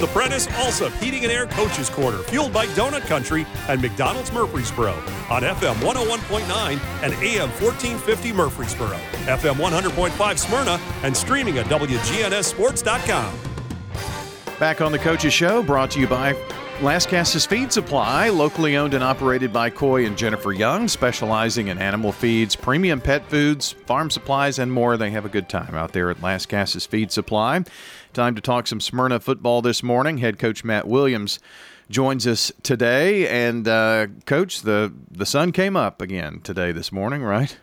The Prentice Allsup Heating and Air Coaches Corner, fueled by Donut Country and McDonald's Murfreesboro on FM 101.9 and AM 1450 Murfreesboro, FM 100.5 Smyrna, and streaming at WGNSSports.com. Back on the Coaches Show, brought to you by Lascassas Feed Supply, locally owned and operated by Coy and Jennifer Young, specializing in animal feeds, premium pet foods, farm supplies, and more. They have a good time out there at Lascassas Feed Supply. Time to talk some Smyrna football this morning. Head coach Matt Williams joins us today, and uh, coach, the the sun came up again today this morning, right?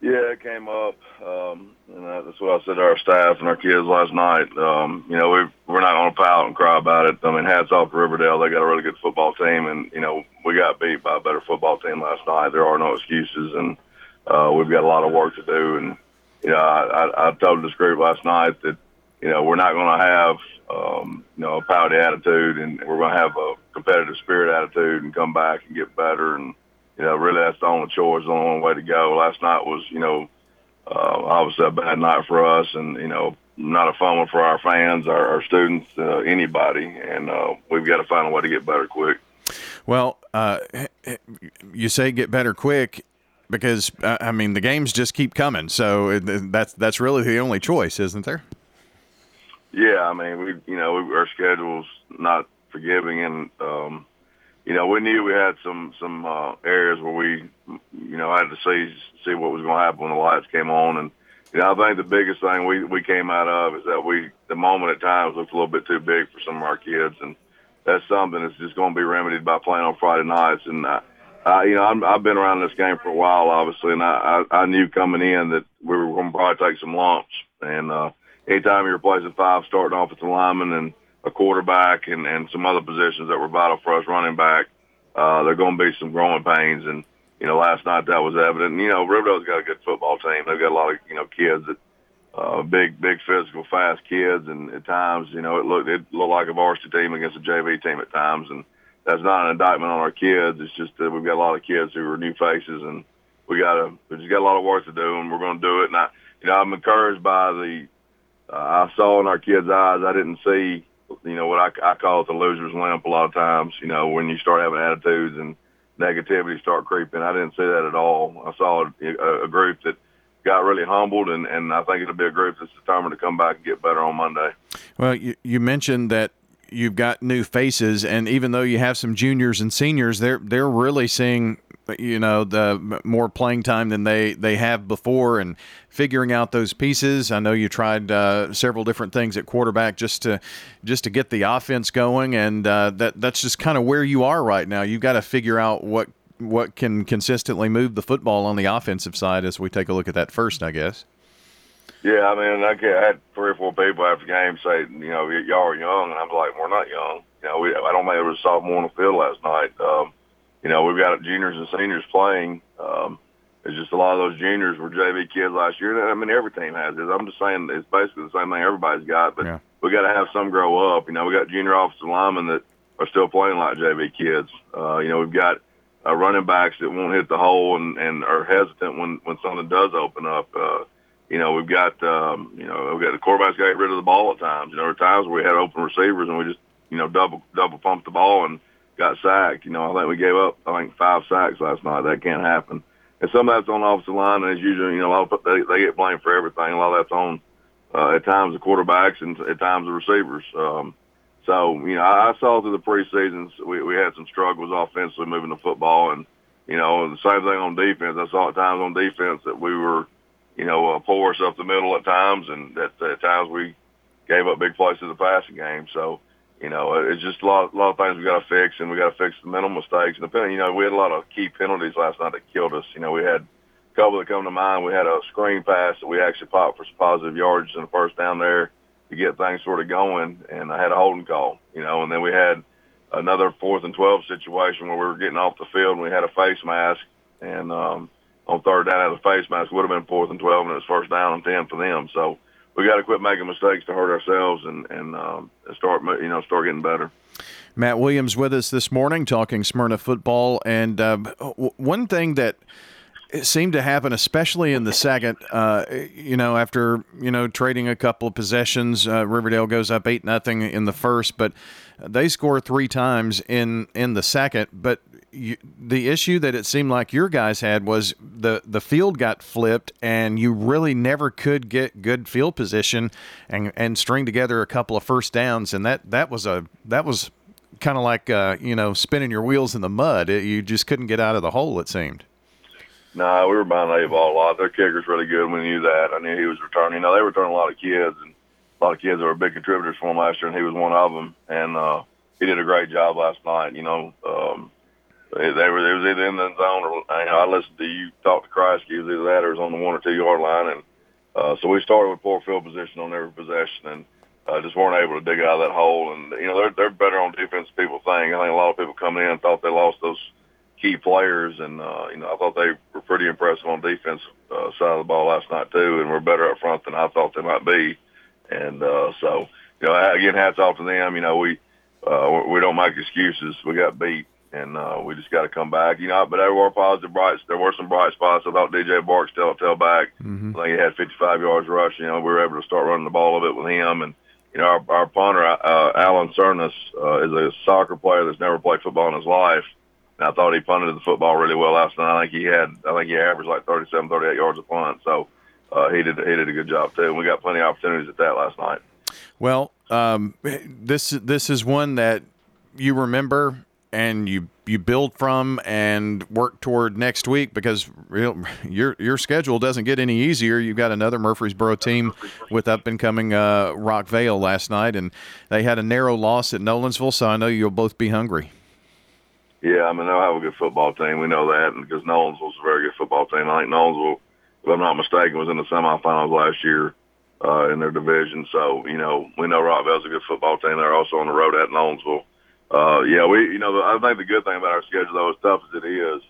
Yeah, it came up. Um, and that's what I said to our staff and our kids last night. Um, you know, we we're not going to pout and cry about it. I mean, hats off to Riverdale. They got a really good football team, and you know, we got beat by a better football team last night. There are no excuses, and uh, we've got a lot of work to do. And you know, I, I, I told this group last night that you know we're not going to have um, you know a pouty attitude, and we're going to have a competitive spirit attitude, and come back and get better. And you know, really, that's the only choice, the only way to go. Last night was you know uh, obviously a bad night for us, and you know, not a fun one for our fans, our, our students, uh, anybody, and uh, we've got to find a way to get better quick. Well, uh, you say get better quick because uh, I mean the games just keep coming, so that's that's really the only choice, isn't there? Yeah, I mean we, you know, we, our schedule's not forgiving, and um, you know, we knew we had some some uh, areas where we, you know, had to see see what was going to happen when the lights came on, and you know, I think the biggest thing we we came out of is that we the moment at times looked a little bit too big for some of our kids, and that's something that's just going to be remedied by playing on Friday nights. And I, I you know, I'm, I've been around this game for a while, obviously, and I I, I knew coming in that we were going to probably take some lumps, and uh, anytime you're replacing five starting offensive linemen and a quarterback and, and some other positions that were vital for us running back, uh, there are going to be some growing pains. And, you know, last night that was evident. And, you know, Riverdale's got a good football team. They've got a lot of, you know, kids that, uh, big, big physical, fast kids. And at times, you know, it looked, it looked like a varsity team against a JV team at times. And that's not an indictment on our kids. It's just that we've got a lot of kids who are new faces and we got to, we just got a lot of work to do and we're going to do it. And I, you know, I'm encouraged by the, uh, I saw in our kids' eyes, I didn't see you know what I, I call it the loser's limp a lot of times. You know when you start having attitudes and negativity start creeping. I didn't see that at all. I saw a, a group that got really humbled, and, and I think it'll be a group that's determined to come back and get better on Monday. Well, you, you mentioned that you've got new faces, and even though you have some juniors and seniors, they're they're really seeing you know the more playing time than they they have before and figuring out those pieces. I know you tried uh, several different things at quarterback just to just to get the offense going and uh, that that's just kind of where you are right now. You've got to figure out what what can consistently move the football on the offensive side as we take a look at that first i guess. Yeah i mean i had three or four people after the game say you know y'all are young. And i'm like we're not young. You know we i don't think there was a sophomore on the field last night. Um, you know, we've got juniors and seniors playing. Um, it's just a lot of those juniors were JV kids last year. I mean, every team has it. I'm just saying it's basically the same thing everybody's got, but yeah. we got to have some grow up. You know, we got junior offensive linemen that are still playing like JV kids. Uh, you know, we've got uh, running backs that won't hit the hole and, and are hesitant when, when something does open up. Uh, you know, we've got, um, you know, we've got the quarterbacks got rid of the ball at times. You know, there are times where we had open receivers and we just, you know, double, double pumped the ball and, got sacked. You know, I think we gave up, I think, five sacks last night. That can't happen. And some of that's on the offensive line, and as usual, you know, a lot of, they, they get blamed for everything. A lot of that's on, uh, at times, the quarterbacks and at times the receivers. Um, so, you know, I, I saw through the preseasons we, we had some struggles offensively moving the football, and you know, the same thing on defense. I saw at times on defense that we were, you know, uh, porous up the middle at times, and at, at times we gave up big plays to the passing game. So, you know, it's just a lot, a lot of things we got to fix, and we got to fix the mental mistakes. And depending, you know, we had a lot of key penalties last night that killed us. You know, we had a couple that come to mind. We had a screen pass that we actually popped for some positive yardage in the first down there to get things sort of going, and I had a holding call. You know, and then we had another fourth and twelve situation where we were getting off the field and we had a face mask, and um, on third down, had a face mask would have been fourth and twelve, and it was first down and ten for them. So we got to quit making mistakes to hurt ourselves and and um, start you know start getting better. Matt Williams with us this morning talking Smyrna football, and uh, one thing that seemed to happen, especially in the second. Uh, you know, after you know trading a couple of possessions, uh, Riverdale goes up eight nothing in the first, but they score three times in in the second. But you, the issue that it seemed like your guys had was the the field got flipped, and you really never could get good field position and and string together a couple of first downs, and that that was a that was kind of like uh, you know spinning your wheels in the mud. It, you just couldn't get out of the hole. It seemed. No, nah, we were behind the ball a lot. Their kicker's really good. We knew that. I knew he was returning. Know, they returning a lot of kids, and a lot of kids that were big contributors for him last year, and he was one of them. And uh, he did a great job last night. You know, um, they, were it was either in the zone or you know, I listened to you talk to was either that or was on the one or two yard line, and uh, so we started with poor field position on every possession, and uh, just weren't able to dig out of that hole. And you know, they're they're better on defense. People think. I think a lot of people coming in thought they lost those key players, and uh, you know, I thought they were pretty impressive on defense uh, side of the ball last night too, and were better up front than I thought they might be. And uh, so, you know, again, hats off to them. You know, we uh, we don't make excuses. We got beat, and uh, we just got to come back. You know, but there were positive brights. There were some bright spots. I thought DJ Barksdale tail back. Mm-hmm. I think he had 55 yards rushing. You know, we were able to start running the ball a bit with him, and you know, our, our punter uh, Alan Cernas uh, is a soccer player that's never played football in his life. And I thought he punted the football really well last night. I think he had, I think he averaged like 37, 38 yards a punt. So uh, he did he did a good job too. And we got plenty of opportunities at that last night. Well, um, this this is one that you remember and you you build from and work toward next week because real, your your schedule doesn't get any easier. You've got another Murfreesboro team with up and coming uh, Rockvale last night, and they had a narrow loss at Nolensville. So I know you'll both be hungry. Yeah, I mean they'll have a good football team. We know that, because Nolensville's a very good football team. I think Nolensville, if I'm not mistaken, was in the semifinals last year uh, in their division. So you know we know Rockvale's a good football team. They're also on the road at Nolensville. Uh, yeah, we, you know, I think the good thing about our schedule, though, as tough as it is,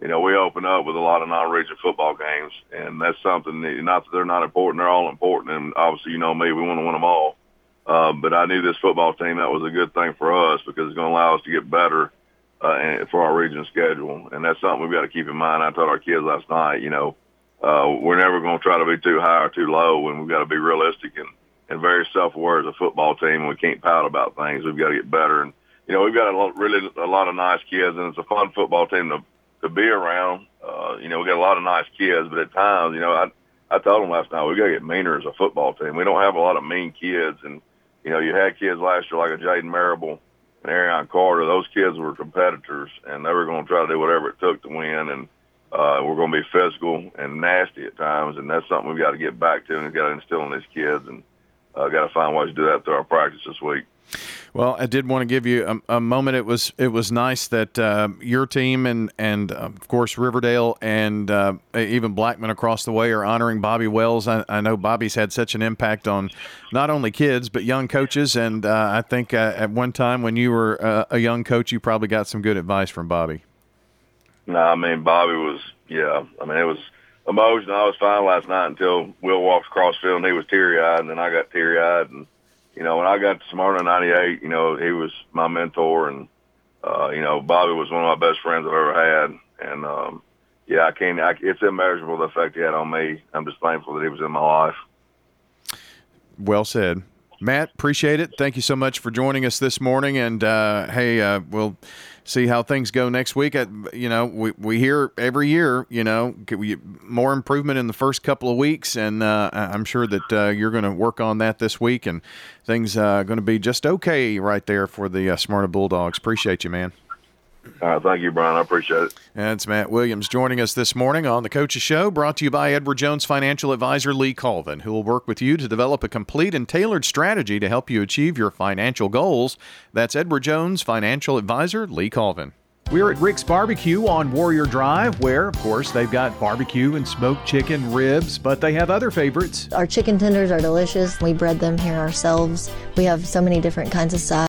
you know, we open up with a lot of non-region football games, and that's something that, not that they're not important, they're all important, and obviously, you know me, we want to win them all. Uh, but I knew this football team, that was a good thing for us because it's going to allow us to get better uh, for our region schedule, and that's something we've got to keep in mind. I told our kids last night, you know, uh, we're never going to try to be too high or too low, and we've got to be realistic and, and very self-aware as a football team, and we can't pout about things. We've got to get better, and you know, we've got a lot, really a lot of nice kids, and it's a fun football team to to be around. Uh, you know, we got a lot of nice kids, but at times, you know, I I told them last night we got to get meaner as a football team. We don't have a lot of mean kids, and you know, you had kids last year like a Jaden Marable and Arion Carter. Those kids were competitors, and they were going to try to do whatever it took to win, and uh, we're going to be physical and nasty at times, and that's something we've got to get back to, and we've got to instill in these kids, and uh, got to find ways to do that through our practice this week. Well, I did want to give you a, a moment. It was it was nice that uh, your team and and of course Riverdale and uh, even Blackman across the way are honoring Bobby Wells. I, I, know Bobby's had such an impact on not only kids but young coaches. And uh, I think uh, at one time when you were uh, a young coach, you probably got some good advice from Bobby. No, I mean Bobby was yeah. I mean it was emotional. I was fine last night until Will walked across field and he was teary eyed, and then I got teary eyed and you know, when I got to Smyrna '98, you know, he was my mentor, and uh, you know, Bobby was one of my best friends I've ever had, and um, yeah, I can't. I, it's immeasurable the effect he had on me. I'm just thankful that he was in my life. Well said. Matt, appreciate it. Thank you so much for joining us this morning. And uh, hey, uh, we'll see how things go next week. At, you know, we, we hear every year, you know, more improvement in the first couple of weeks. And uh, I'm sure that uh, you're going to work on that this week. And things are uh, going to be just okay right there for the uh, Smyrna Bulldogs. Appreciate you, man. All right, thank you, Brian. I appreciate it. That's Matt Williams joining us this morning on the Coaches Show, brought to you by Edward Jones financial advisor Lee Colvin, who will work with you to develop a complete and tailored strategy to help you achieve your financial goals. That's Edward Jones financial advisor Lee Colvin. We're at Rick's Barbecue on Warrior Drive, where, of course, they've got barbecue and smoked chicken, ribs, but they have other favorites. Our chicken tenders are delicious. We bread them here ourselves. We have so many different kinds of sides.